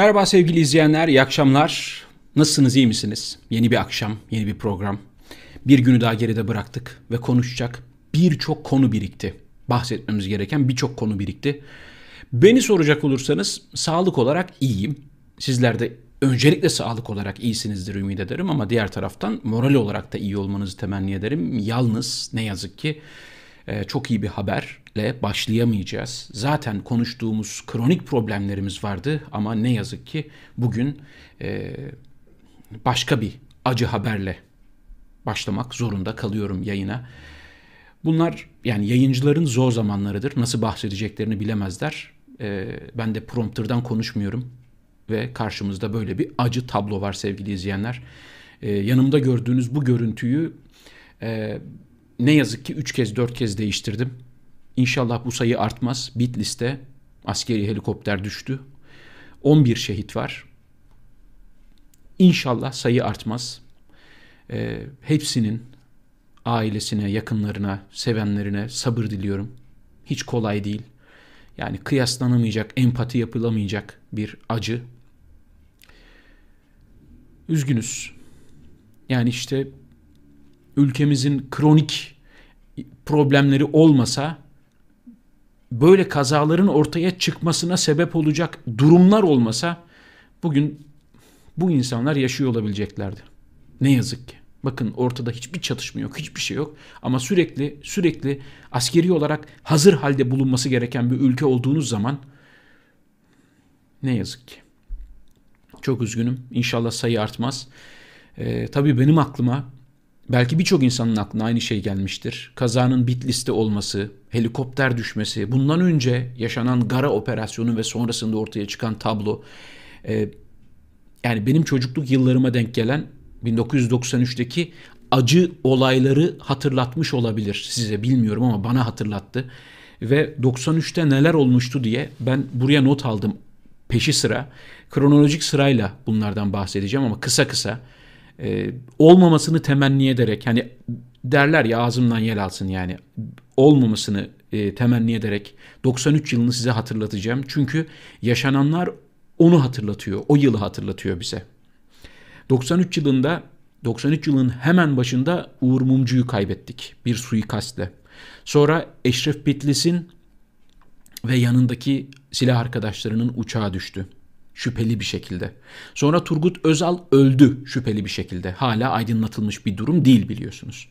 Merhaba sevgili izleyenler, iyi akşamlar. Nasılsınız, iyi misiniz? Yeni bir akşam, yeni bir program. Bir günü daha geride bıraktık ve konuşacak birçok konu birikti. Bahsetmemiz gereken birçok konu birikti. Beni soracak olursanız sağlık olarak iyiyim. Sizler de öncelikle sağlık olarak iyisinizdir ümit ederim ama diğer taraftan moral olarak da iyi olmanızı temenni ederim. Yalnız ne yazık ki e, çok iyi bir haberle başlayamayacağız. Zaten konuştuğumuz kronik problemlerimiz vardı ama ne yazık ki bugün e, başka bir acı haberle başlamak zorunda kalıyorum yayına. Bunlar yani yayıncıların zor zamanlarıdır. Nasıl bahsedeceklerini bilemezler. E, ben de prompterdan konuşmuyorum ve karşımızda böyle bir acı tablo var sevgili izleyenler. yanımda gördüğünüz bu görüntüyü ne yazık ki 3 kez 4 kez değiştirdim. İnşallah bu sayı artmaz. Bitlis'te askeri helikopter düştü. 11 şehit var. İnşallah sayı artmaz. Ee, hepsinin ailesine, yakınlarına, sevenlerine sabır diliyorum. Hiç kolay değil. Yani kıyaslanamayacak, empati yapılamayacak bir acı. Üzgünüz. Yani işte ülkemizin kronik problemleri olmasa böyle kazaların ortaya çıkmasına sebep olacak durumlar olmasa bugün bu insanlar yaşıyor olabileceklerdi. Ne yazık ki. Bakın ortada hiçbir çatışma yok, hiçbir şey yok. Ama sürekli sürekli askeri olarak hazır halde bulunması gereken bir ülke olduğunuz zaman ne yazık ki. Çok üzgünüm. İnşallah sayı artmaz. Ee, tabii benim aklıma Belki birçok insanın aklına aynı şey gelmiştir. Kazanın Bitlis'te olması, helikopter düşmesi, bundan önce yaşanan Gara operasyonu ve sonrasında ortaya çıkan tablo. Ee, yani benim çocukluk yıllarıma denk gelen 1993'teki acı olayları hatırlatmış olabilir size bilmiyorum ama bana hatırlattı. Ve 93'te neler olmuştu diye ben buraya not aldım peşi sıra. Kronolojik sırayla bunlardan bahsedeceğim ama kısa kısa e, olmamasını temenni ederek hani derler ya ağzımdan yel alsın yani olmamasını e, temenni ederek 93 yılını size hatırlatacağım. Çünkü yaşananlar onu hatırlatıyor, o yılı hatırlatıyor bize. 93 yılında 93 yılın hemen başında Uğur Mumcu'yu kaybettik bir suikastle. Sonra Eşref Bitlis'in ve yanındaki silah arkadaşlarının uçağı düştü şüpheli bir şekilde. Sonra Turgut Özal öldü şüpheli bir şekilde. Hala aydınlatılmış bir durum değil biliyorsunuz.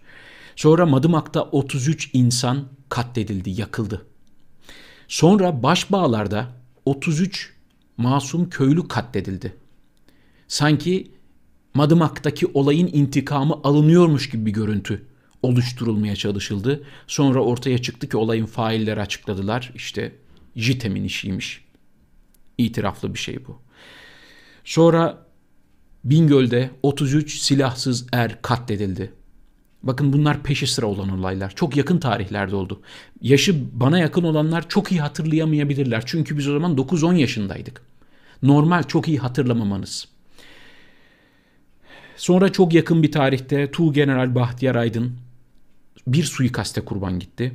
Sonra Madımak'ta 33 insan katledildi, yakıldı. Sonra Başbağlar'da 33 masum köylü katledildi. Sanki Madımak'taki olayın intikamı alınıyormuş gibi bir görüntü oluşturulmaya çalışıldı. Sonra ortaya çıktı ki olayın failleri açıkladılar. İşte JITEM'in işiymiş. İtiraflı bir şey bu. Sonra Bingöl'de 33 silahsız er katledildi. Bakın bunlar peşi sıra olan olaylar. Çok yakın tarihlerde oldu. Yaşı bana yakın olanlar çok iyi hatırlayamayabilirler. Çünkü biz o zaman 9-10 yaşındaydık. Normal çok iyi hatırlamamanız. Sonra çok yakın bir tarihte Tu General Bahtiyar Aydın bir suikaste kurban gitti.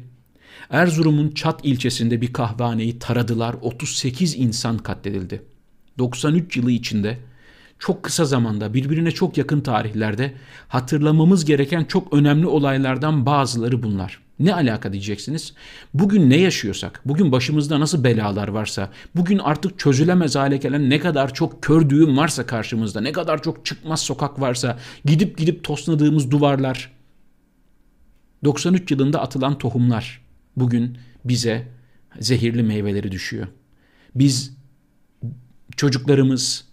Erzurum'un Çat ilçesinde bir kahvehaneyi taradılar. 38 insan katledildi. 93 yılı içinde çok kısa zamanda birbirine çok yakın tarihlerde hatırlamamız gereken çok önemli olaylardan bazıları bunlar. Ne alaka diyeceksiniz? Bugün ne yaşıyorsak, bugün başımızda nasıl belalar varsa, bugün artık çözülemez hale gelen ne kadar çok kör düğüm varsa karşımızda, ne kadar çok çıkmaz sokak varsa, gidip gidip tosladığımız duvarlar, 93 yılında atılan tohumlar, bugün bize zehirli meyveleri düşüyor. Biz çocuklarımız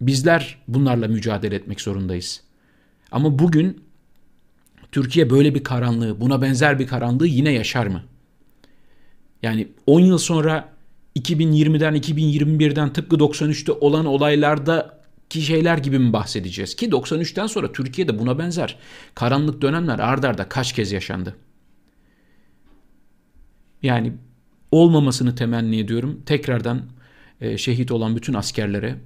bizler bunlarla mücadele etmek zorundayız. Ama bugün Türkiye böyle bir karanlığı, buna benzer bir karanlığı yine yaşar mı? Yani 10 yıl sonra 2020'den 2021'den tıpkı 93'te olan olaylarda ki şeyler gibi mi bahsedeceğiz? Ki 93'ten sonra Türkiye'de buna benzer karanlık dönemler ardarda arda kaç kez yaşandı? Yani olmamasını temenni ediyorum. Tekrardan e, şehit olan bütün askerlere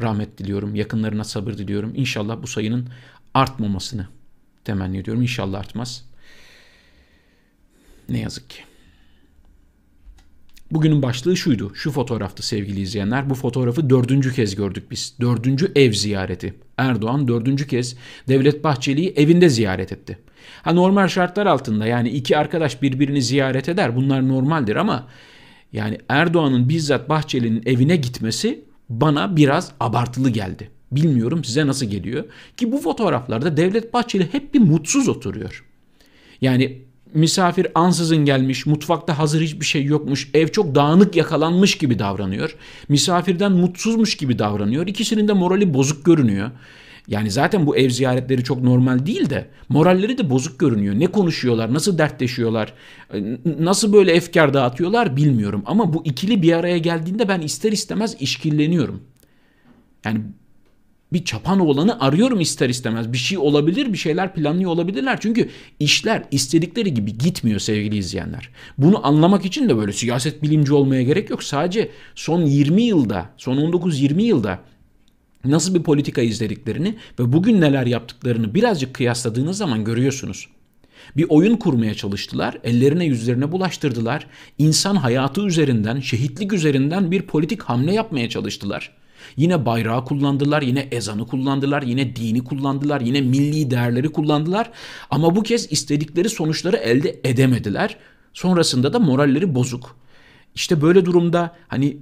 rahmet diliyorum. Yakınlarına sabır diliyorum. İnşallah bu sayının artmamasını temenni ediyorum. İnşallah artmaz. Ne yazık ki. Bugünün başlığı şuydu. Şu fotoğraftı sevgili izleyenler. Bu fotoğrafı dördüncü kez gördük biz. Dördüncü ev ziyareti. Erdoğan dördüncü kez Devlet Bahçeli'yi evinde ziyaret etti. Ha normal şartlar altında yani iki arkadaş birbirini ziyaret eder. Bunlar normaldir ama yani Erdoğan'ın bizzat Bahçeli'nin evine gitmesi bana biraz abartılı geldi. Bilmiyorum size nasıl geliyor. Ki bu fotoğraflarda Devlet Bahçeli hep bir mutsuz oturuyor. Yani misafir ansızın gelmiş, mutfakta hazır hiçbir şey yokmuş, ev çok dağınık yakalanmış gibi davranıyor. Misafirden mutsuzmuş gibi davranıyor. İkisinin de morali bozuk görünüyor. Yani zaten bu ev ziyaretleri çok normal değil de moralleri de bozuk görünüyor. Ne konuşuyorlar, nasıl dertleşiyorlar, nasıl böyle efkar dağıtıyorlar bilmiyorum. Ama bu ikili bir araya geldiğinde ben ister istemez işkilleniyorum. Yani bir çapan olanı arıyorum ister istemez. Bir şey olabilir, bir şeyler planlıyor olabilirler. Çünkü işler istedikleri gibi gitmiyor sevgili izleyenler. Bunu anlamak için de böyle siyaset bilimci olmaya gerek yok. Sadece son 20 yılda, son 19-20 yılda nasıl bir politika izlediklerini ve bugün neler yaptıklarını birazcık kıyasladığınız zaman görüyorsunuz. Bir oyun kurmaya çalıştılar, ellerine yüzlerine bulaştırdılar. İnsan hayatı üzerinden, şehitlik üzerinden bir politik hamle yapmaya çalıştılar. Yine bayrağı kullandılar, yine ezanı kullandılar, yine dini kullandılar, yine milli değerleri kullandılar. Ama bu kez istedikleri sonuçları elde edemediler. Sonrasında da moralleri bozuk. İşte böyle durumda hani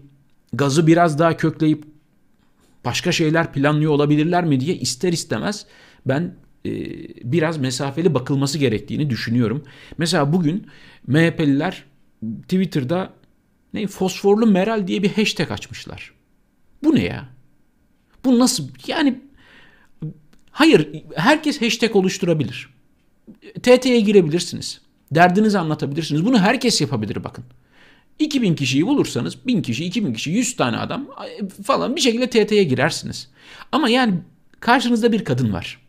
gazı biraz daha kökleyip başka şeyler planlıyor olabilirler mi diye ister istemez ben e, biraz mesafeli bakılması gerektiğini düşünüyorum. Mesela bugün MHP'liler Twitter'da ne fosforlu Meral diye bir hashtag açmışlar. Bu ne ya? Bu nasıl yani hayır herkes hashtag oluşturabilir. TT'ye girebilirsiniz. Derdinizi anlatabilirsiniz. Bunu herkes yapabilir bakın. 2000 kişiyi bulursanız 1000 kişi, 2000 kişi, 100 tane adam falan bir şekilde TT'ye girersiniz. Ama yani karşınızda bir kadın var.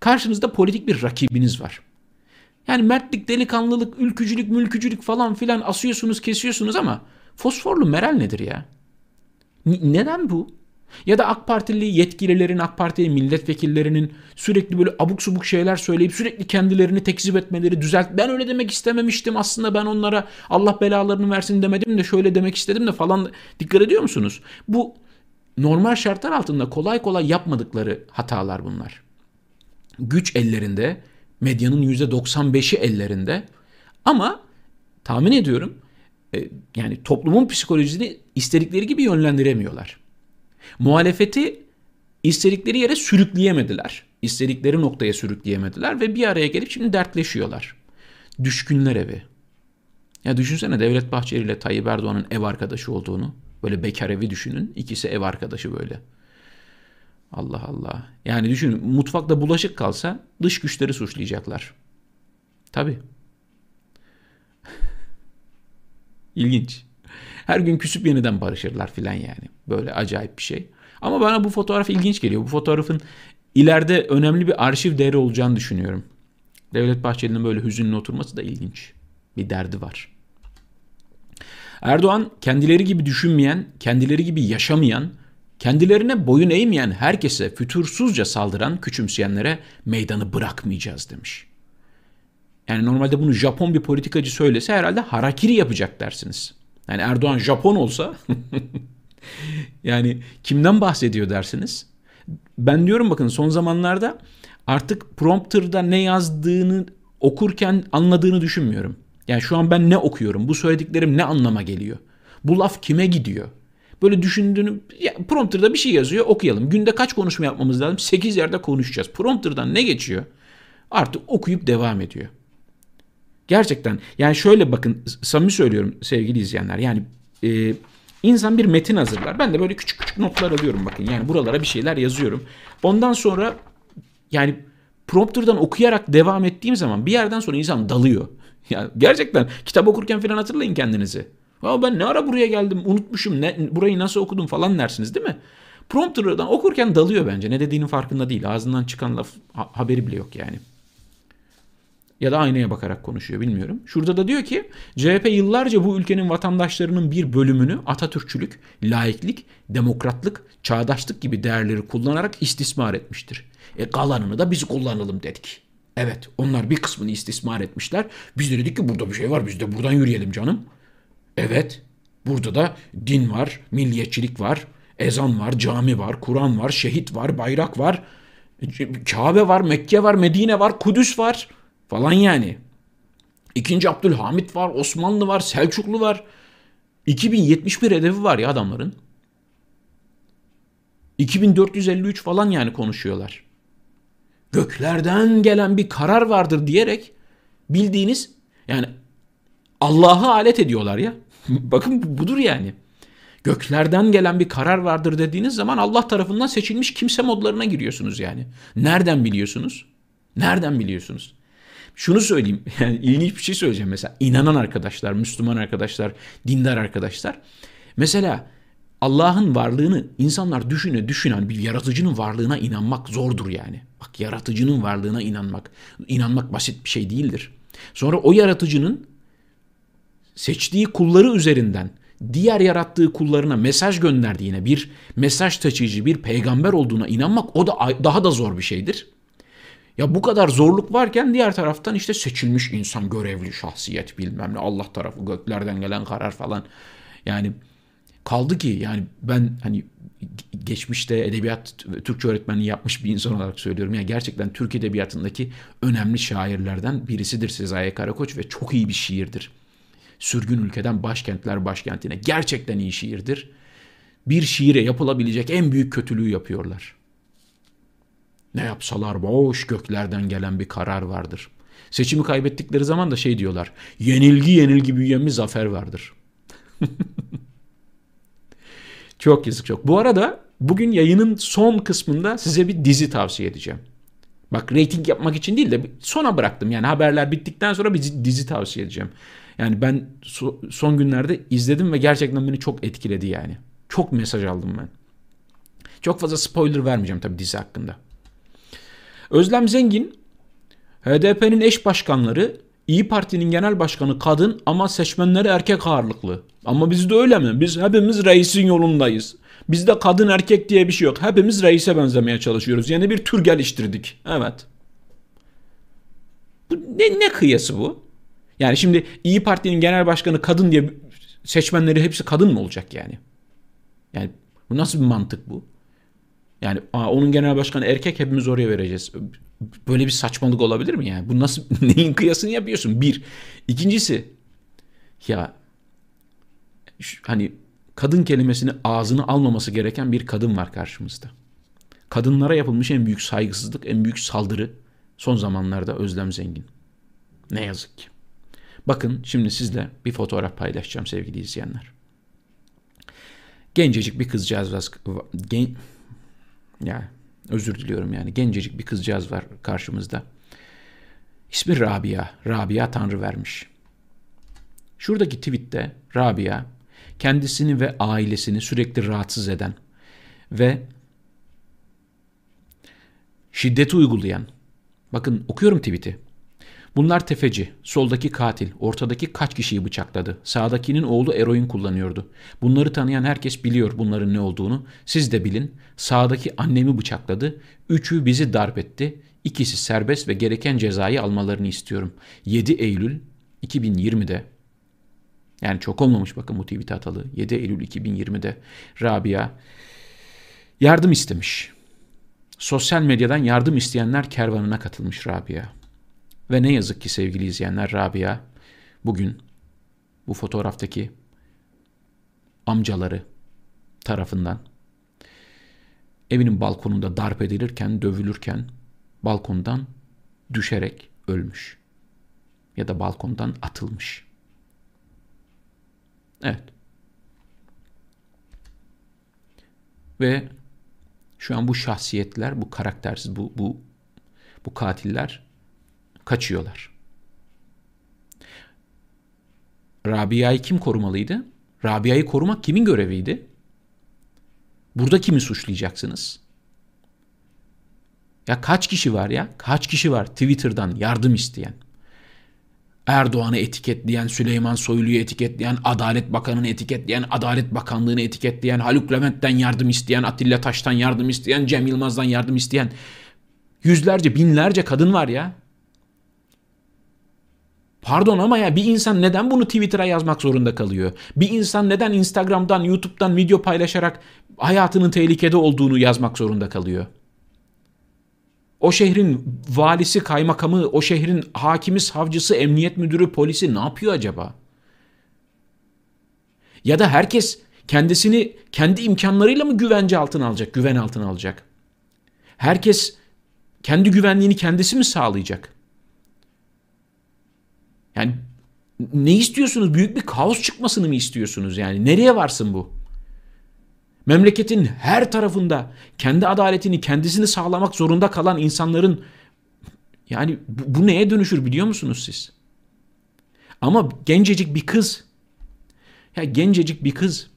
Karşınızda politik bir rakibiniz var. Yani mertlik, delikanlılık, ülkücülük, mülkücülük falan filan asıyorsunuz, kesiyorsunuz ama fosforlu Meral nedir ya? Neden bu? Ya da AK Partili yetkililerin, AK Partili milletvekillerinin sürekli böyle abuk subuk şeyler söyleyip sürekli kendilerini tekzip etmeleri, düzelt. Ben öyle demek istememiştim aslında ben onlara Allah belalarını versin demedim de şöyle demek istedim de falan. Dikkat ediyor musunuz? Bu normal şartlar altında kolay kolay yapmadıkları hatalar bunlar. Güç ellerinde, medyanın %95'i ellerinde ama tahmin ediyorum e, yani toplumun psikolojisini istedikleri gibi yönlendiremiyorlar. Muhalefeti istedikleri yere sürükleyemediler. İstedikleri noktaya sürükleyemediler ve bir araya gelip şimdi dertleşiyorlar. Düşkünler evi. Ya düşünsene Devlet Bahçeli ile Tayyip Erdoğan'ın ev arkadaşı olduğunu. Böyle bekar evi düşünün. İkisi ev arkadaşı böyle. Allah Allah. Yani düşünün mutfakta bulaşık kalsa dış güçleri suçlayacaklar. Tabii. İlginç. Her gün küsüp yeniden barışırlar filan yani. Böyle acayip bir şey. Ama bana bu fotoğraf ilginç geliyor. Bu fotoğrafın ileride önemli bir arşiv değeri olacağını düşünüyorum. Devlet Bahçeli'nin böyle hüzünlü oturması da ilginç. Bir derdi var. Erdoğan kendileri gibi düşünmeyen, kendileri gibi yaşamayan, kendilerine boyun eğmeyen herkese fütursuzca saldıran küçümseyenlere meydanı bırakmayacağız demiş. Yani normalde bunu Japon bir politikacı söylese herhalde harakiri yapacak dersiniz. Yani Erdoğan Japon olsa yani kimden bahsediyor dersiniz? Ben diyorum bakın son zamanlarda artık prompterda ne yazdığını okurken anladığını düşünmüyorum. Yani şu an ben ne okuyorum? Bu söylediklerim ne anlama geliyor? Bu laf kime gidiyor? Böyle düşündüğünü ya, prompterda bir şey yazıyor okuyalım. Günde kaç konuşma yapmamız lazım? 8 yerde konuşacağız. Prompterdan ne geçiyor? Artık okuyup devam ediyor. Gerçekten yani şöyle bakın samimi söylüyorum sevgili izleyenler. Yani e, insan bir metin hazırlar. Ben de böyle küçük küçük notlar alıyorum bakın. Yani buralara bir şeyler yazıyorum. Ondan sonra yani prompterdan okuyarak devam ettiğim zaman bir yerden sonra insan dalıyor. Yani gerçekten kitap okurken falan hatırlayın kendinizi. Ya ben ne ara buraya geldim unutmuşum ne, burayı nasıl okudum falan dersiniz değil mi? Prompterdan okurken dalıyor bence. Ne dediğinin farkında değil. Ağzından çıkan laf haberi bile yok yani ya da aynaya bakarak konuşuyor bilmiyorum. Şurada da diyor ki CHP yıllarca bu ülkenin vatandaşlarının bir bölümünü Atatürkçülük, laiklik, demokratlık, çağdaşlık gibi değerleri kullanarak istismar etmiştir. E kalanını da biz kullanalım dedik. Evet onlar bir kısmını istismar etmişler. Biz de dedik ki burada bir şey var biz de buradan yürüyelim canım. Evet Burada da din var, milliyetçilik var, ezan var, cami var, Kur'an var, şehit var, bayrak var, Kabe var, Mekke var, Medine var, Kudüs var falan yani. İkinci Abdülhamit var, Osmanlı var, Selçuklu var. 2071 hedefi var ya adamların. 2453 falan yani konuşuyorlar. Göklerden gelen bir karar vardır diyerek bildiğiniz yani Allah'ı alet ediyorlar ya. Bakın budur yani. Göklerden gelen bir karar vardır dediğiniz zaman Allah tarafından seçilmiş kimse modlarına giriyorsunuz yani. Nereden biliyorsunuz? Nereden biliyorsunuz? Şunu söyleyeyim. Yani ilginç bir şey söyleyeceğim mesela. İnanan arkadaşlar, Müslüman arkadaşlar, dindar arkadaşlar. Mesela Allah'ın varlığını insanlar düşüne düşünen bir yaratıcının varlığına inanmak zordur yani. Bak yaratıcının varlığına inanmak. inanmak basit bir şey değildir. Sonra o yaratıcının seçtiği kulları üzerinden diğer yarattığı kullarına mesaj gönderdiğine bir mesaj taşıyıcı bir peygamber olduğuna inanmak o da daha da zor bir şeydir. Ya bu kadar zorluk varken diğer taraftan işte seçilmiş insan, görevli şahsiyet bilmem ne Allah tarafı göklerden gelen karar falan. Yani kaldı ki yani ben hani geçmişte edebiyat Türkçe öğretmenliği yapmış bir insan olarak söylüyorum. Yani gerçekten Türk edebiyatındaki önemli şairlerden birisidir Sezai Karakoç ve çok iyi bir şiirdir. Sürgün ülkeden başkentler başkentine gerçekten iyi şiirdir. Bir şiire yapılabilecek en büyük kötülüğü yapıyorlar. Ne yapsalar boş göklerden gelen bir karar vardır. Seçimi kaybettikleri zaman da şey diyorlar. Yenilgi yenilgi büyüyen bir zafer vardır. çok yazık çok. Bu arada bugün yayının son kısmında size bir dizi tavsiye edeceğim. Bak rating yapmak için değil de sona bıraktım. Yani haberler bittikten sonra bir dizi tavsiye edeceğim. Yani ben son günlerde izledim ve gerçekten beni çok etkiledi yani. Çok mesaj aldım ben. Çok fazla spoiler vermeyeceğim tabii dizi hakkında. Özlem Zengin, HDP'nin eş başkanları, İyi Parti'nin genel başkanı kadın ama seçmenleri erkek ağırlıklı. Ama bizde öyle mi? Biz hepimiz reisin yolundayız. Bizde kadın erkek diye bir şey yok. Hepimiz reise benzemeye çalışıyoruz. Yani bir tür geliştirdik. Evet. Bu ne, ne kıyası bu? Yani şimdi İyi Parti'nin genel başkanı kadın diye seçmenleri hepsi kadın mı olacak yani? Yani bu nasıl bir mantık bu? Yani aa, onun genel başkanı erkek hepimiz oraya vereceğiz. Böyle bir saçmalık olabilir mi yani? Bu nasıl neyin kıyasını yapıyorsun? Bir. İkincisi ya şu, hani kadın kelimesini ağzını almaması gereken bir kadın var karşımızda. Kadınlara yapılmış en büyük saygısızlık, en büyük saldırı son zamanlarda Özlem Zengin. Ne yazık ki. Bakın şimdi sizle bir fotoğraf paylaşacağım sevgili izleyenler. Gencecik bir kızcağız. Gen, ya özür diliyorum yani gencecik bir kızcağız var karşımızda. İsmi Rabia. Rabia Tanrı vermiş. Şuradaki tweette Rabia kendisini ve ailesini sürekli rahatsız eden ve şiddeti uygulayan bakın okuyorum tweet'i Bunlar tefeci, soldaki katil, ortadaki kaç kişiyi bıçakladı. Sağdakinin oğlu eroin kullanıyordu. Bunları tanıyan herkes biliyor bunların ne olduğunu. Siz de bilin. Sağdaki annemi bıçakladı. Üçü bizi darp etti. İkisi serbest ve gereken cezayı almalarını istiyorum. 7 Eylül 2020'de yani çok olmamış bakın bu tweet atalı. 7 Eylül 2020'de Rabia yardım istemiş. Sosyal medyadan yardım isteyenler kervanına katılmış Rabia. Ve ne yazık ki sevgili izleyenler Rabia bugün bu fotoğraftaki amcaları tarafından evinin balkonunda darp edilirken, dövülürken balkondan düşerek ölmüş. Ya da balkondan atılmış. Evet. Ve şu an bu şahsiyetler, bu karaktersiz, bu bu bu katiller kaçıyorlar. Rabia'yı kim korumalıydı? Rabia'yı korumak kimin göreviydi? Burada kimi suçlayacaksınız? Ya kaç kişi var ya? Kaç kişi var Twitter'dan yardım isteyen? Erdoğan'ı etiketleyen, Süleyman Soylu'yu etiketleyen, Adalet Bakanı'nı etiketleyen, Adalet Bakanlığı'nı etiketleyen, Haluk Levent'ten yardım isteyen, Atilla Taş'tan yardım isteyen, Cem Yılmaz'dan yardım isteyen yüzlerce, binlerce kadın var ya. Pardon ama ya bir insan neden bunu Twitter'a yazmak zorunda kalıyor? Bir insan neden Instagram'dan, YouTube'dan video paylaşarak hayatının tehlikede olduğunu yazmak zorunda kalıyor? O şehrin valisi, kaymakamı, o şehrin hakimi, savcısı, emniyet müdürü, polisi ne yapıyor acaba? Ya da herkes kendisini kendi imkanlarıyla mı güvence altına alacak, güven altına alacak? Herkes kendi güvenliğini kendisi mi sağlayacak? Yani ne istiyorsunuz? Büyük bir kaos çıkmasını mı istiyorsunuz yani? Nereye varsın bu? Memleketin her tarafında kendi adaletini kendisini sağlamak zorunda kalan insanların yani bu, bu neye dönüşür biliyor musunuz siz? Ama gencecik bir kız ya gencecik bir kız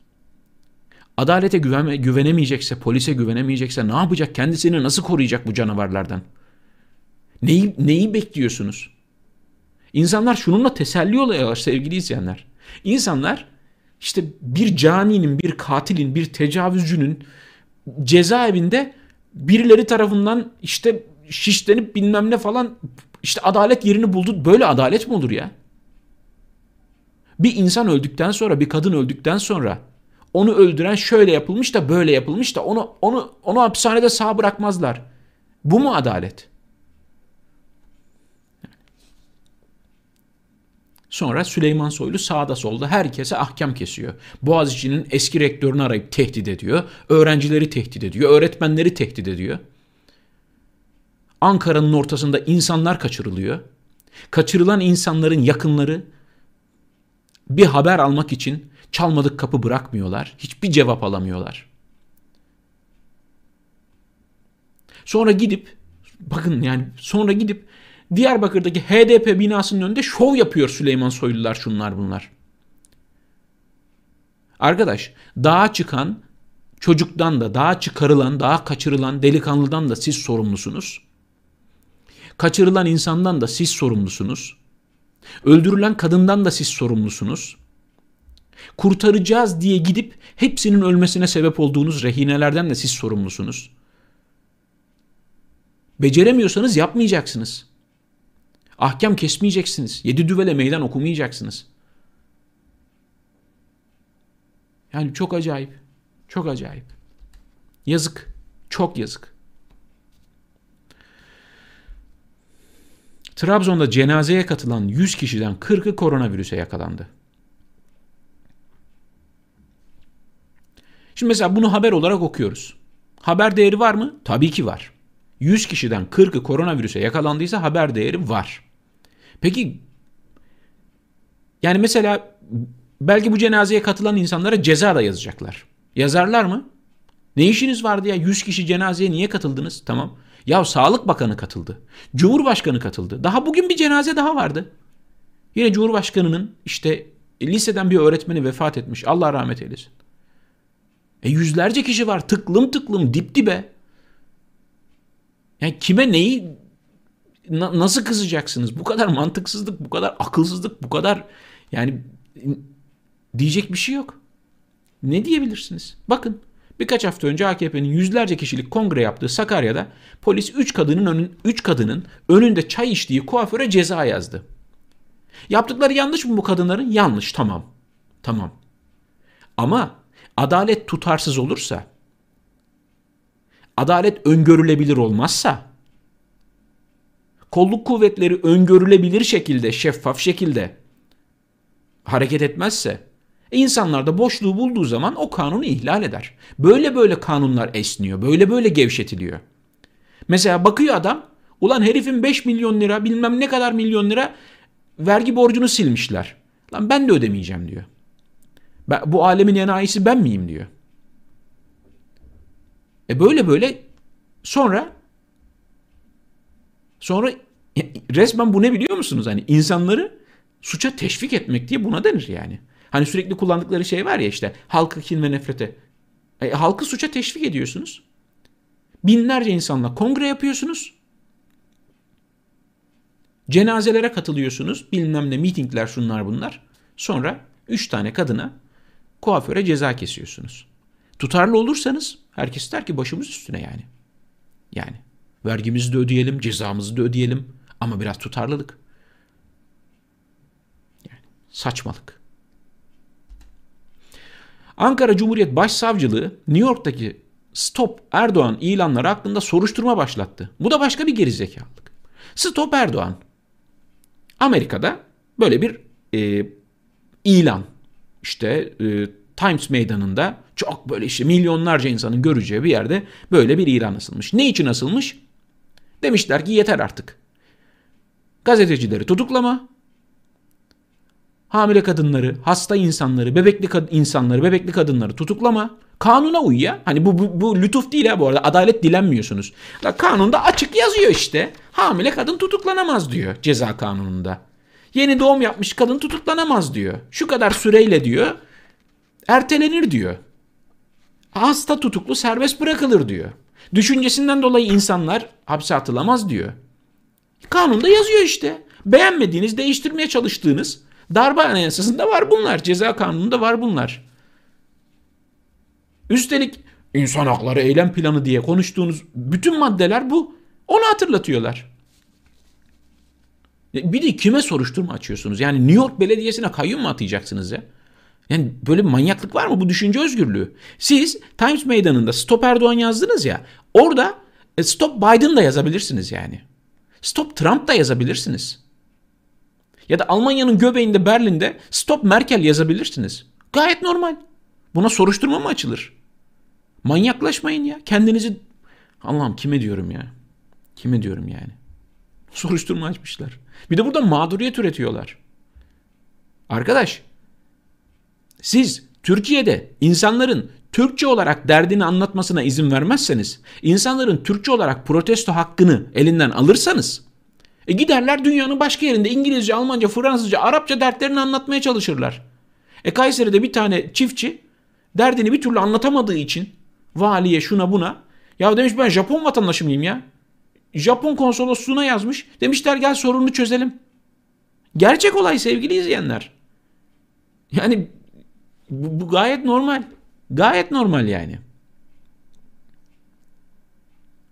adalete güven, güvenemeyecekse, polise güvenemeyecekse ne yapacak? Kendisini nasıl koruyacak bu canavarlardan? Neyi, neyi bekliyorsunuz? İnsanlar şununla teselli oluyorlar sevgili izleyenler. İnsanlar işte bir caninin, bir katilin, bir tecavüzcünün cezaevinde birileri tarafından işte şişlenip bilmem ne falan işte adalet yerini buldu. Böyle adalet mi olur ya? Bir insan öldükten sonra, bir kadın öldükten sonra onu öldüren şöyle yapılmış da böyle yapılmış da onu onu onu hapishanede sağ bırakmazlar. Bu mu adalet? Sonra Süleyman Soylu sağda solda herkese ahkam kesiyor. Boğaziçi'nin eski rektörünü arayıp tehdit ediyor. Öğrencileri tehdit ediyor. Öğretmenleri tehdit ediyor. Ankara'nın ortasında insanlar kaçırılıyor. Kaçırılan insanların yakınları bir haber almak için çalmadık kapı bırakmıyorlar. Hiçbir cevap alamıyorlar. Sonra gidip bakın yani sonra gidip Diyarbakır'daki HDP binasının önünde şov yapıyor Süleyman Soylular şunlar bunlar. Arkadaş dağa çıkan çocuktan da dağa çıkarılan, dağa kaçırılan delikanlıdan da siz sorumlusunuz. Kaçırılan insandan da siz sorumlusunuz. Öldürülen kadından da siz sorumlusunuz. Kurtaracağız diye gidip hepsinin ölmesine sebep olduğunuz rehinelerden de siz sorumlusunuz. Beceremiyorsanız yapmayacaksınız. Ahkam kesmeyeceksiniz. Yedi düvele meydan okumayacaksınız. Yani çok acayip. Çok acayip. Yazık. Çok yazık. Trabzon'da cenazeye katılan 100 kişiden 40'ı koronavirüse yakalandı. Şimdi mesela bunu haber olarak okuyoruz. Haber değeri var mı? Tabii ki var. 100 kişiden 40'ı koronavirüse yakalandıysa haber değeri var. Peki yani mesela belki bu cenazeye katılan insanlara ceza da yazacaklar. Yazarlar mı? Ne işiniz vardı ya 100 kişi cenazeye niye katıldınız? Tamam. Ya Sağlık Bakanı katıldı. Cumhurbaşkanı katıldı. Daha bugün bir cenaze daha vardı. Yine Cumhurbaşkanı'nın işte liseden bir öğretmeni vefat etmiş. Allah rahmet eylesin. E yüzlerce kişi var tıklım tıklım dip dibe. Yani kime neyi na, nasıl kızacaksınız? Bu kadar mantıksızlık, bu kadar akılsızlık, bu kadar yani diyecek bir şey yok. Ne diyebilirsiniz? Bakın birkaç hafta önce AKP'nin yüzlerce kişilik kongre yaptığı Sakarya'da polis 3 kadının önün 3 kadının önünde çay içtiği kuaföre ceza yazdı. Yaptıkları yanlış mı bu kadınların? Yanlış tamam. Tamam. Ama adalet tutarsız olursa adalet öngörülebilir olmazsa kolluk kuvvetleri öngörülebilir şekilde, şeffaf şekilde hareket etmezse insanlar da boşluğu bulduğu zaman o kanunu ihlal eder. Böyle böyle kanunlar esniyor. Böyle böyle gevşetiliyor. Mesela bakıyor adam ulan herifin 5 milyon lira bilmem ne kadar milyon lira vergi borcunu silmişler. Lan ben de ödemeyeceğim diyor. Ben, bu alemin enayisi ben miyim diyor. E böyle böyle sonra Sonra resmen bu ne biliyor musunuz? Hani insanları suça teşvik etmek diye buna denir yani. Hani sürekli kullandıkları şey var ya işte halkı kin ve nefrete. E, halkı suça teşvik ediyorsunuz. Binlerce insanla kongre yapıyorsunuz. Cenazelere katılıyorsunuz. Bilmem ne mitingler şunlar bunlar. Sonra üç tane kadına kuaföre ceza kesiyorsunuz. Tutarlı olursanız herkes der ki başımız üstüne yani. Yani. Vergimizi de ödeyelim, cezamızı da ödeyelim ama biraz tutarlılık. Saçmalık. Ankara Cumhuriyet Başsavcılığı New York'taki Stop Erdoğan ilanları hakkında soruşturma başlattı. Bu da başka bir gerizekalılık. Stop Erdoğan. Amerika'da böyle bir e, ilan. İşte e, Times Meydanı'nda çok böyle işte milyonlarca insanın göreceği bir yerde böyle bir ilan asılmış. Ne için asılmış? Demişler ki yeter artık. Gazetecileri tutuklama, hamile kadınları, hasta insanları, bebekli kad- insanları, bebekli kadınları tutuklama. Kanuna uy ya. Hani bu, bu, bu lütuf değil ha bu arada. Adalet dilenmiyorsunuz. La, kanunda açık yazıyor işte. Hamile kadın tutuklanamaz diyor ceza kanununda. Yeni doğum yapmış kadın tutuklanamaz diyor. Şu kadar süreyle diyor. Ertelenir diyor. Hasta tutuklu serbest bırakılır diyor. Düşüncesinden dolayı insanlar hapse atılamaz diyor. Kanunda yazıyor işte. Beğenmediğiniz, değiştirmeye çalıştığınız darbe anayasasında var bunlar. Ceza kanununda var bunlar. Üstelik insan hakları eylem planı diye konuştuğunuz bütün maddeler bu. Onu hatırlatıyorlar. Bir de kime soruşturma açıyorsunuz? Yani New York Belediyesi'ne kayyum mu atayacaksınız ya? Yani böyle bir manyaklık var mı bu düşünce özgürlüğü? Siz Times Meydanı'nda Stop Erdoğan yazdınız ya. Orada e, Stop Biden da yazabilirsiniz yani. Stop Trump da yazabilirsiniz. Ya da Almanya'nın göbeğinde Berlin'de Stop Merkel yazabilirsiniz. Gayet normal. Buna soruşturma mı açılır? Manyaklaşmayın ya. Kendinizi Allah'ım kime diyorum ya? Kime diyorum yani? Soruşturma açmışlar. Bir de burada mağduriyet üretiyorlar. Arkadaş siz Türkiye'de insanların Türkçe olarak derdini anlatmasına izin vermezseniz, insanların Türkçe olarak protesto hakkını elinden alırsanız, e giderler dünyanın başka yerinde İngilizce, Almanca, Fransızca, Arapça dertlerini anlatmaya çalışırlar. E Kayseri'de bir tane çiftçi derdini bir türlü anlatamadığı için valiye şuna buna ya demiş ben Japon vatandaşı mıyım ya? Japon konsolosluğuna yazmış. Demişler gel sorununu çözelim. Gerçek olay sevgili izleyenler. Yani bu, bu gayet normal. Gayet normal yani.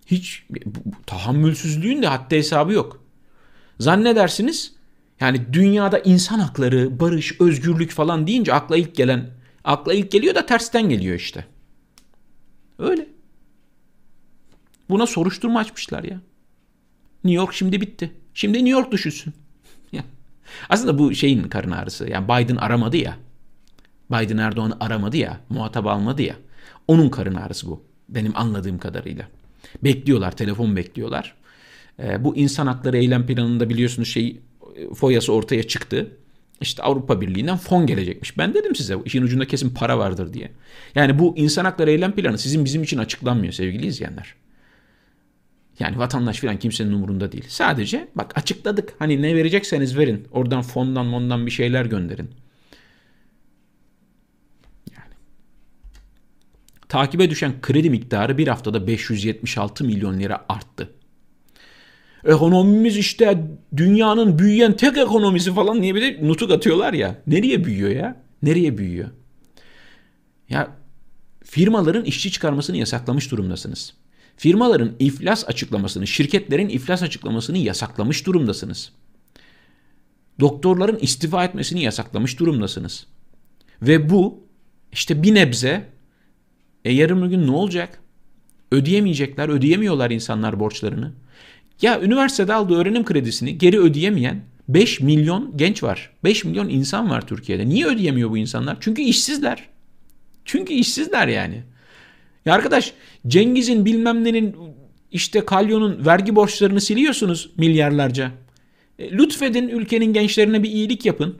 Hiç bu, tahammülsüzlüğün de haddi hesabı yok. Zannedersiniz yani dünyada insan hakları, barış, özgürlük falan deyince akla ilk gelen akla ilk geliyor da tersten geliyor işte. Öyle. Buna soruşturma açmışlar ya. New York şimdi bitti. Şimdi New York düşünsün. Aslında bu şeyin karın ağrısı. Yani Biden aramadı ya. Biden Erdoğan'ı aramadı ya. Muhatap almadı ya. Onun karın ağrısı bu. Benim anladığım kadarıyla. Bekliyorlar. Telefon bekliyorlar. Ee, bu insan hakları eylem planında biliyorsunuz şey foyası ortaya çıktı. İşte Avrupa Birliği'nden fon gelecekmiş. Ben dedim size işin ucunda kesin para vardır diye. Yani bu insan hakları eylem planı sizin bizim için açıklanmıyor sevgili izleyenler. Yani vatandaş falan kimsenin umurunda değil. Sadece bak açıkladık. Hani ne verecekseniz verin. Oradan fondan mondan bir şeyler gönderin. Takibe düşen kredi miktarı bir haftada 576 milyon lira arttı. Ekonomimiz işte dünyanın büyüyen tek ekonomisi falan diye bir de nutuk atıyorlar ya. Nereye büyüyor ya? Nereye büyüyor? Ya firmaların işçi çıkarmasını yasaklamış durumdasınız. Firmaların iflas açıklamasını, şirketlerin iflas açıklamasını yasaklamış durumdasınız. Doktorların istifa etmesini yasaklamış durumdasınız. Ve bu işte bir nebze e yarın gün ne olacak? Ödeyemeyecekler, ödeyemiyorlar insanlar borçlarını. Ya üniversitede aldığı öğrenim kredisini geri ödeyemeyen 5 milyon genç var. 5 milyon insan var Türkiye'de. Niye ödeyemiyor bu insanlar? Çünkü işsizler. Çünkü işsizler yani. Ya arkadaş Cengiz'in bilmem nenin işte Kalyon'un vergi borçlarını siliyorsunuz milyarlarca. E, lütfedin ülkenin gençlerine bir iyilik yapın.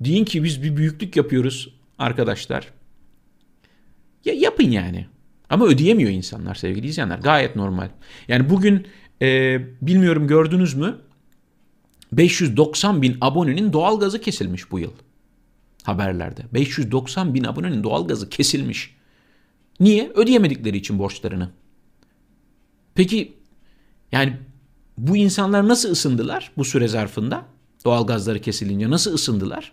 Deyin ki biz bir büyüklük yapıyoruz arkadaşlar. Ya yapın yani. Ama ödeyemiyor insanlar sevgili izleyenler. Gayet normal. Yani bugün e, bilmiyorum gördünüz mü 590 bin abonenin doğalgazı kesilmiş bu yıl. Haberlerde. 590 bin abonenin doğalgazı kesilmiş. Niye? Ödeyemedikleri için borçlarını. Peki yani bu insanlar nasıl ısındılar bu süre zarfında? Doğalgazları kesilince nasıl ısındılar?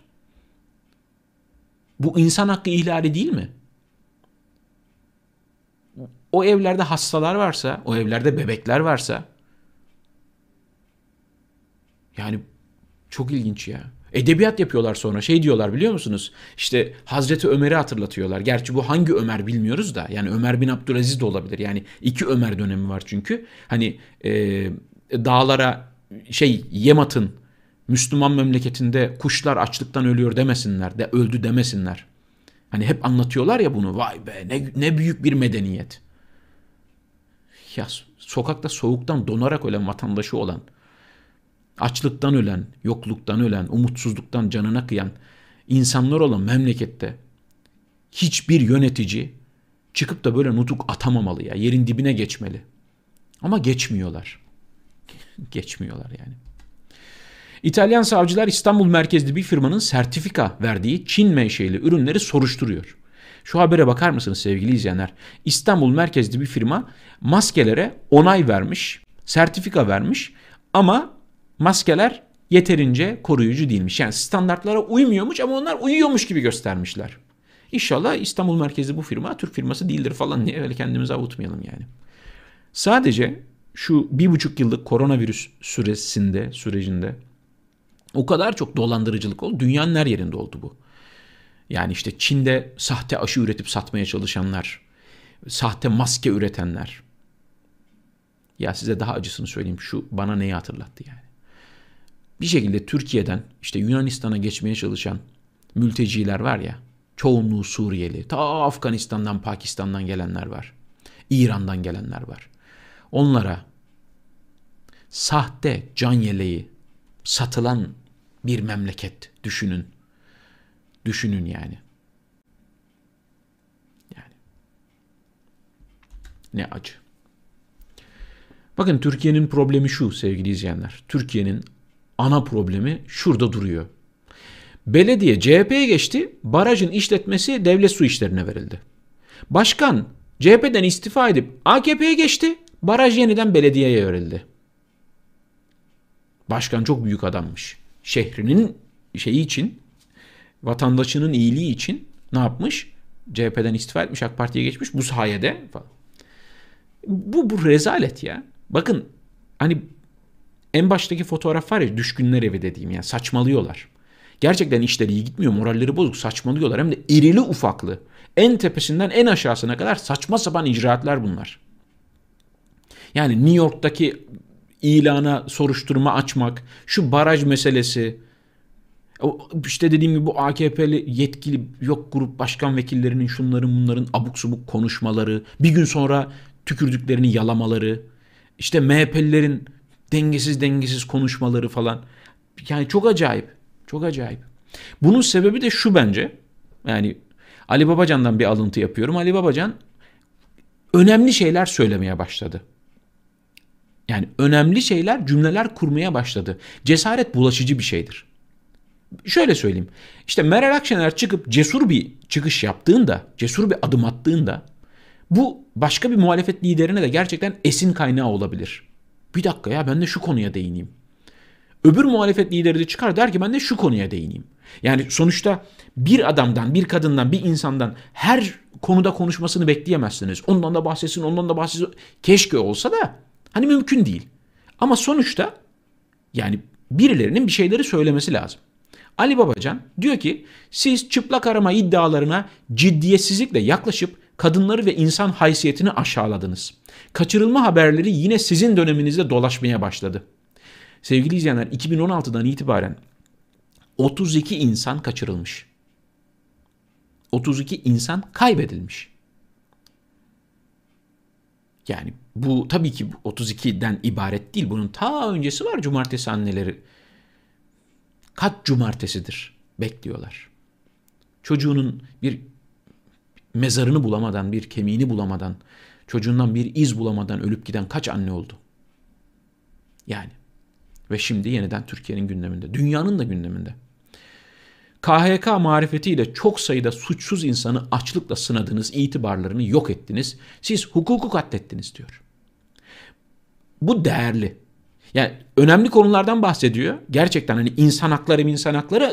Bu insan hakkı ihlali değil mi? O evlerde hastalar varsa, o evlerde bebekler varsa yani çok ilginç ya. Edebiyat yapıyorlar sonra. Şey diyorlar biliyor musunuz? İşte Hazreti Ömer'i hatırlatıyorlar. Gerçi bu hangi Ömer bilmiyoruz da. Yani Ömer bin Abdülaziz de olabilir. Yani iki Ömer dönemi var çünkü. Hani e, dağlara şey Yemat'ın Müslüman memleketinde kuşlar açlıktan ölüyor demesinler. De öldü demesinler. Hani hep anlatıyorlar ya bunu. Vay be ne, ne büyük bir medeniyet. Ya sokakta soğuktan donarak ölen vatandaşı olan açlıktan ölen, yokluktan ölen, umutsuzluktan canına kıyan insanlar olan memlekette hiçbir yönetici çıkıp da böyle nutuk atamamalı ya. Yerin dibine geçmeli. Ama geçmiyorlar. geçmiyorlar yani. İtalyan savcılar İstanbul merkezli bir firmanın sertifika verdiği Çin menşeli ürünleri soruşturuyor. Şu habere bakar mısınız sevgili izleyenler? İstanbul merkezli bir firma maskelere onay vermiş, sertifika vermiş ama maskeler yeterince koruyucu değilmiş. Yani standartlara uymuyormuş ama onlar uyuyormuş gibi göstermişler. İnşallah İstanbul merkezli bu firma Türk firması değildir falan diye öyle kendimizi avutmayalım yani. Sadece şu bir buçuk yıllık koronavirüs süresinde, sürecinde o kadar çok dolandırıcılık oldu. Dünyanın her yerinde oldu bu. Yani işte Çin'de sahte aşı üretip satmaya çalışanlar, sahte maske üretenler. Ya size daha acısını söyleyeyim. Şu bana neyi hatırlattı yani bir şekilde Türkiye'den işte Yunanistan'a geçmeye çalışan mülteciler var ya çoğunluğu Suriyeli ta Afganistan'dan Pakistan'dan gelenler var. İran'dan gelenler var. Onlara sahte can yeleği satılan bir memleket düşünün. Düşünün yani. Yani. Ne acı. Bakın Türkiye'nin problemi şu sevgili izleyenler. Türkiye'nin ana problemi şurada duruyor. Belediye CHP'ye geçti, barajın işletmesi devlet su işlerine verildi. Başkan CHP'den istifa edip AKP'ye geçti, baraj yeniden belediyeye verildi. Başkan çok büyük adammış. Şehrinin şeyi için, vatandaşının iyiliği için ne yapmış? CHP'den istifa etmiş, AK Parti'ye geçmiş bu sayede falan. Bu, bu rezalet ya. Bakın hani en baştaki fotoğraf var ya düşkünler evi dediğim yani saçmalıyorlar. Gerçekten işleri iyi gitmiyor, moralleri bozuk, saçmalıyorlar. Hem de irili ufaklı. En tepesinden en aşağısına kadar saçma sapan icraatlar bunlar. Yani New York'taki ilana soruşturma açmak, şu baraj meselesi, işte dediğim gibi bu AKP'li yetkili yok grup başkan vekillerinin şunların bunların abuk subuk konuşmaları, bir gün sonra tükürdüklerini yalamaları, işte MHP'lilerin dengesiz dengesiz konuşmaları falan. Yani çok acayip. Çok acayip. Bunun sebebi de şu bence. Yani Ali Babacan'dan bir alıntı yapıyorum. Ali Babacan önemli şeyler söylemeye başladı. Yani önemli şeyler, cümleler kurmaya başladı. Cesaret bulaşıcı bir şeydir. Şöyle söyleyeyim. İşte Meral Akşener çıkıp cesur bir çıkış yaptığında, cesur bir adım attığında bu başka bir muhalefet liderine de gerçekten esin kaynağı olabilir. Bir dakika ya ben de şu konuya değineyim. Öbür muhalefet lideri de çıkar der ki ben de şu konuya değineyim. Yani sonuçta bir adamdan, bir kadından, bir insandan her konuda konuşmasını bekleyemezsiniz. Ondan da bahsetsin, ondan da bahsetsin. Keşke olsa da hani mümkün değil. Ama sonuçta yani birilerinin bir şeyleri söylemesi lazım. Ali Babacan diyor ki siz çıplak arama iddialarına ciddiyetsizlikle yaklaşıp kadınları ve insan haysiyetini aşağıladınız. Kaçırılma haberleri yine sizin döneminizde dolaşmaya başladı. Sevgili izleyenler 2016'dan itibaren 32 insan kaçırılmış. 32 insan kaybedilmiş. Yani bu tabii ki 32'den ibaret değil. Bunun ta öncesi var cumartesi anneleri. Kaç cumartesidir bekliyorlar. Çocuğunun bir mezarını bulamadan, bir kemiğini bulamadan, çocuğundan bir iz bulamadan ölüp giden kaç anne oldu? Yani. Ve şimdi yeniden Türkiye'nin gündeminde, dünyanın da gündeminde. KHK marifetiyle çok sayıda suçsuz insanı açlıkla sınadınız, itibarlarını yok ettiniz. Siz hukuku katlettiniz diyor. Bu değerli. Yani önemli konulardan bahsediyor. Gerçekten hani insan hakları, insan hakları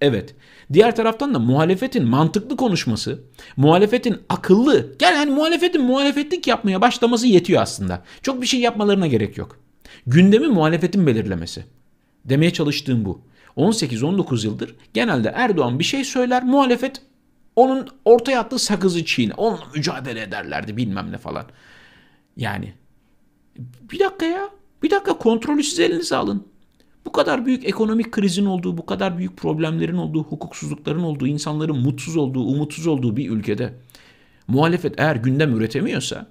Evet. Diğer taraftan da muhalefetin mantıklı konuşması, muhalefetin akıllı, yani hani muhalefetin muhalefetlik yapmaya başlaması yetiyor aslında. Çok bir şey yapmalarına gerek yok. Gündemi muhalefetin belirlemesi. Demeye çalıştığım bu. 18-19 yıldır genelde Erdoğan bir şey söyler, muhalefet onun ortaya attığı sakızı çiğne. Onunla mücadele ederlerdi bilmem ne falan. Yani bir dakika ya. Bir dakika kontrolü siz elinize alın. Bu kadar büyük ekonomik krizin olduğu, bu kadar büyük problemlerin olduğu, hukuksuzlukların olduğu, insanların mutsuz olduğu, umutsuz olduğu bir ülkede muhalefet eğer gündem üretemiyorsa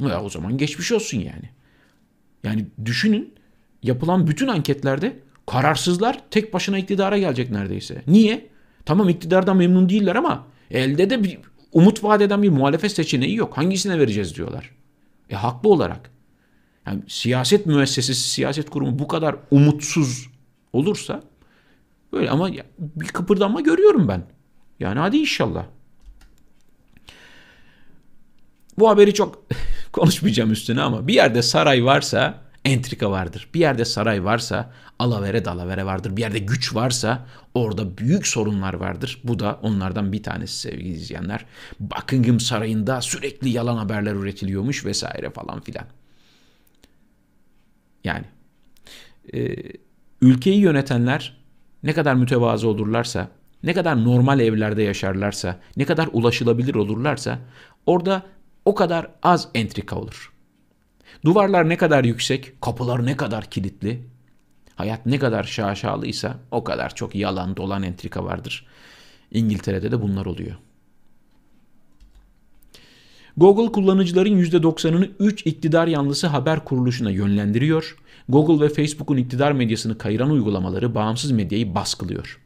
ya o zaman geçmiş olsun yani. Yani düşünün yapılan bütün anketlerde kararsızlar tek başına iktidara gelecek neredeyse. Niye? Tamam iktidardan memnun değiller ama elde de bir umut vaat eden bir muhalefet seçeneği yok. Hangisine vereceğiz diyorlar. E haklı olarak. Yani siyaset müessesesi, siyaset kurumu bu kadar umutsuz olursa böyle ama bir kıpırdanma görüyorum ben. Yani hadi inşallah. Bu haberi çok konuşmayacağım üstüne ama bir yerde saray varsa entrika vardır. Bir yerde saray varsa alavere dalavere vardır. Bir yerde güç varsa orada büyük sorunlar vardır. Bu da onlardan bir tanesi sevgili izleyenler. Buckingham Sarayı'nda sürekli yalan haberler üretiliyormuş vesaire falan filan. Yani e, ülkeyi yönetenler ne kadar mütevazı olurlarsa, ne kadar normal evlerde yaşarlarsa, ne kadar ulaşılabilir olurlarsa orada o kadar az entrika olur. Duvarlar ne kadar yüksek, kapılar ne kadar kilitli, hayat ne kadar şaşalıysa o kadar çok yalan dolan entrika vardır. İngiltere'de de bunlar oluyor. Google kullanıcıların %90'ını 3 iktidar yanlısı haber kuruluşuna yönlendiriyor. Google ve Facebook'un iktidar medyasını kayıran uygulamaları bağımsız medyayı baskılıyor.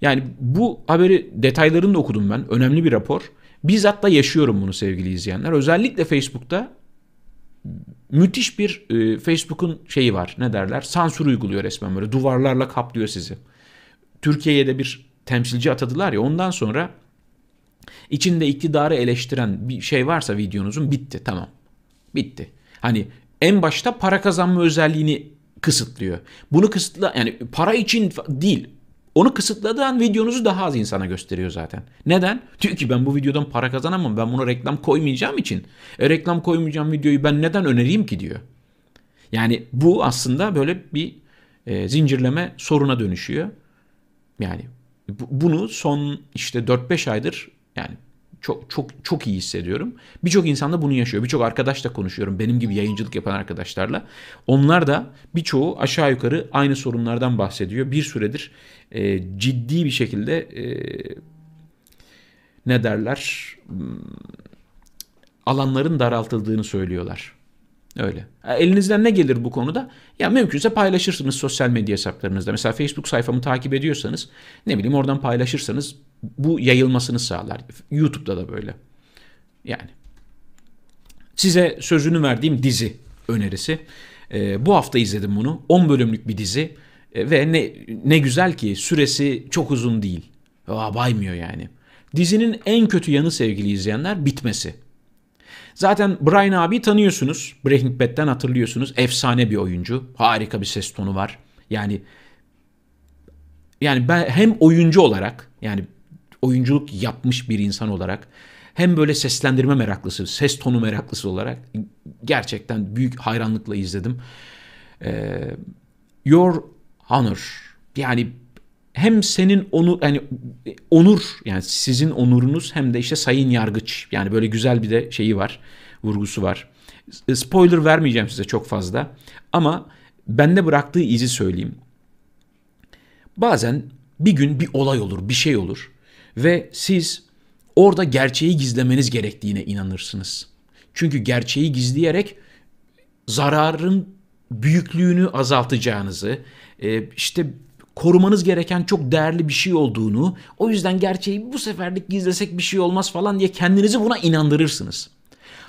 Yani bu haberi detaylarını da okudum ben. Önemli bir rapor. Bizzat da yaşıyorum bunu sevgili izleyenler. Özellikle Facebook'ta müthiş bir e, Facebook'un şeyi var. Ne derler? Sansür uyguluyor resmen böyle. Duvarlarla kaplıyor sizi. Türkiye'ye de bir temsilci atadılar ya ondan sonra içinde iktidarı eleştiren bir şey varsa videonuzun bitti tamam. Bitti. Hani en başta para kazanma özelliğini kısıtlıyor. Bunu kısıtla yani para için değil. Onu kısıtladığı videonuzu daha az insana gösteriyor zaten. Neden? Diyor ki ben bu videodan para kazanamam. Ben buna reklam koymayacağım için. E reklam koymayacağım videoyu ben neden önereyim ki diyor. Yani bu aslında böyle bir e, zincirleme soruna dönüşüyor. Yani bu, bunu son işte 4-5 aydır yani çok çok çok iyi hissediyorum. Birçok insan da bunu yaşıyor. Birçok arkadaşla konuşuyorum. Benim gibi yayıncılık yapan arkadaşlarla. Onlar da birçoğu aşağı yukarı aynı sorunlardan bahsediyor. Bir süredir e, ciddi bir şekilde e, ne derler alanların daraltıldığını söylüyorlar. Öyle. Elinizden ne gelir bu konuda? Ya mümkünse paylaşırsınız sosyal medya hesaplarınızda. Mesela Facebook sayfamı takip ediyorsanız ne bileyim oradan paylaşırsanız bu yayılmasını sağlar. YouTube'da da böyle. Yani. Size sözünü verdiğim dizi önerisi. E, bu hafta izledim bunu. 10 bölümlük bir dizi. E, ve ne, ne güzel ki süresi çok uzun değil. Aa, baymıyor yani. Dizinin en kötü yanı sevgili izleyenler bitmesi. Zaten Brian abi tanıyorsunuz. Breaking Bad'den hatırlıyorsunuz. Efsane bir oyuncu. Harika bir ses tonu var. Yani yani ben hem oyuncu olarak yani oyunculuk yapmış bir insan olarak hem böyle seslendirme meraklısı, ses tonu meraklısı olarak gerçekten büyük hayranlıkla izledim. Ee, Your Honor yani hem senin onu yani onur yani sizin onurunuz hem de işte sayın yargıç yani böyle güzel bir de şeyi var vurgusu var. Spoiler vermeyeceğim size çok fazla ama bende bıraktığı izi söyleyeyim. Bazen bir gün bir olay olur, bir şey olur ve siz orada gerçeği gizlemeniz gerektiğine inanırsınız. Çünkü gerçeği gizleyerek zararın büyüklüğünü azaltacağınızı, e, işte korumanız gereken çok değerli bir şey olduğunu, o yüzden gerçeği bu seferlik gizlesek bir şey olmaz falan diye kendinizi buna inandırırsınız.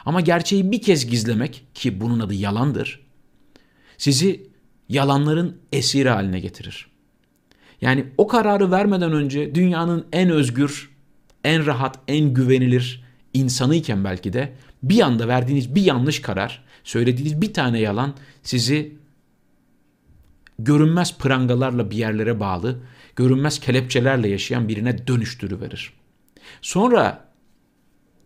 Ama gerçeği bir kez gizlemek ki bunun adı yalandır, sizi yalanların esiri haline getirir. Yani o kararı vermeden önce dünyanın en özgür, en rahat, en güvenilir insanıyken belki de bir anda verdiğiniz bir yanlış karar, söylediğiniz bir tane yalan sizi görünmez prangalarla bir yerlere bağlı, görünmez kelepçelerle yaşayan birine dönüştürüverir. Sonra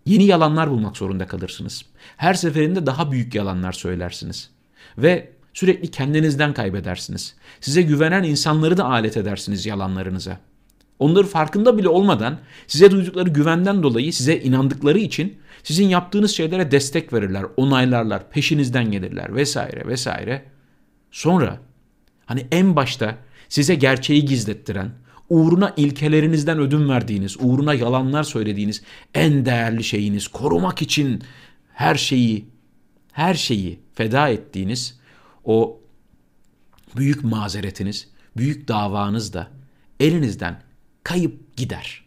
yeni yalanlar bulmak zorunda kalırsınız. Her seferinde daha büyük yalanlar söylersiniz. Ve Sürekli kendinizden kaybedersiniz. Size güvenen insanları da alet edersiniz yalanlarınıza. Onları farkında bile olmadan size duydukları güvenden dolayı size inandıkları için sizin yaptığınız şeylere destek verirler, onaylarlar, peşinizden gelirler vesaire vesaire. Sonra hani en başta size gerçeği gizlettiren, uğruna ilkelerinizden ödün verdiğiniz, uğruna yalanlar söylediğiniz en değerli şeyiniz, korumak için her şeyi, her şeyi feda ettiğiniz o büyük mazeretiniz, büyük davanız da elinizden kayıp gider.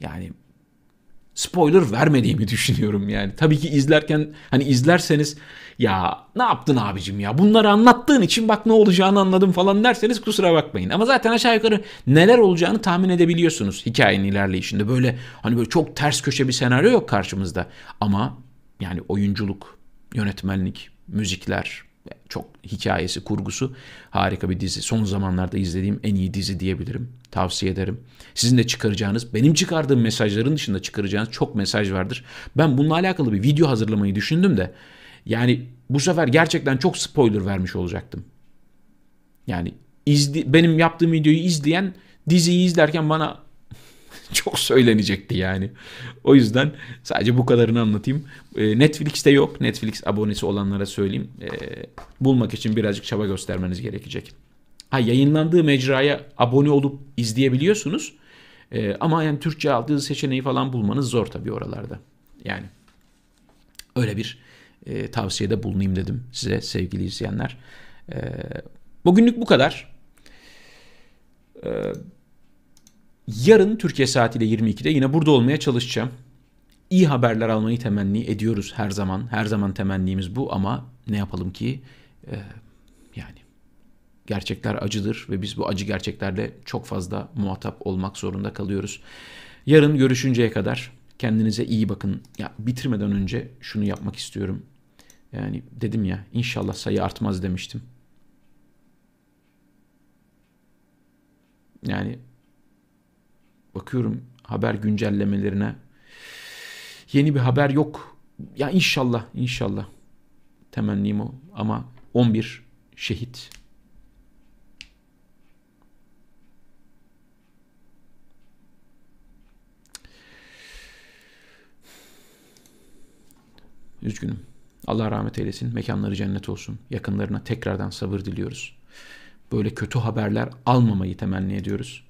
Yani spoiler vermediğimi düşünüyorum yani. Tabii ki izlerken hani izlerseniz ya ne yaptın abicim ya bunları anlattığın için bak ne olacağını anladım falan derseniz kusura bakmayın. Ama zaten aşağı yukarı neler olacağını tahmin edebiliyorsunuz hikayenin ilerleyişinde. Böyle hani böyle çok ters köşe bir senaryo yok karşımızda. Ama yani oyunculuk, yönetmenlik, müzikler, çok hikayesi, kurgusu harika bir dizi. Son zamanlarda izlediğim en iyi dizi diyebilirim. Tavsiye ederim. Sizin de çıkaracağınız, benim çıkardığım mesajların dışında çıkaracağınız çok mesaj vardır. Ben bununla alakalı bir video hazırlamayı düşündüm de yani bu sefer gerçekten çok spoiler vermiş olacaktım. Yani izli, benim yaptığım videoyu izleyen diziyi izlerken bana çok söylenecekti yani. O yüzden sadece bu kadarını anlatayım. Ee, Netflix'te yok. Netflix abonesi olanlara söyleyeyim. Ee, bulmak için birazcık çaba göstermeniz gerekecek. Ha yayınlandığı mecraya abone olup izleyebiliyorsunuz. Ee, ama yani Türkçe aldığı seçeneği falan bulmanız zor tabii oralarda. Yani öyle bir e, tavsiyede bulunayım dedim size sevgili izleyenler. E, bugünlük bu kadar. Yarın Türkiye saatiyle 22'de yine burada olmaya çalışacağım. İyi haberler almayı temenni ediyoruz her zaman. Her zaman temennimiz bu ama ne yapalım ki e, yani gerçekler acıdır ve biz bu acı gerçeklerle çok fazla muhatap olmak zorunda kalıyoruz. Yarın görüşünceye kadar kendinize iyi bakın. Ya bitirmeden önce şunu yapmak istiyorum. Yani dedim ya inşallah sayı artmaz demiştim. Yani bakıyorum haber güncellemelerine yeni bir haber yok. Ya inşallah inşallah temennim o ama 11 şehit Üzgünüm. Allah rahmet eylesin. Mekanları cennet olsun. Yakınlarına tekrardan sabır diliyoruz. Böyle kötü haberler almamayı temenni ediyoruz.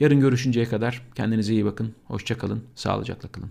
Yarın görüşünceye kadar kendinize iyi bakın. Hoşça kalın. Sağlıcakla kalın.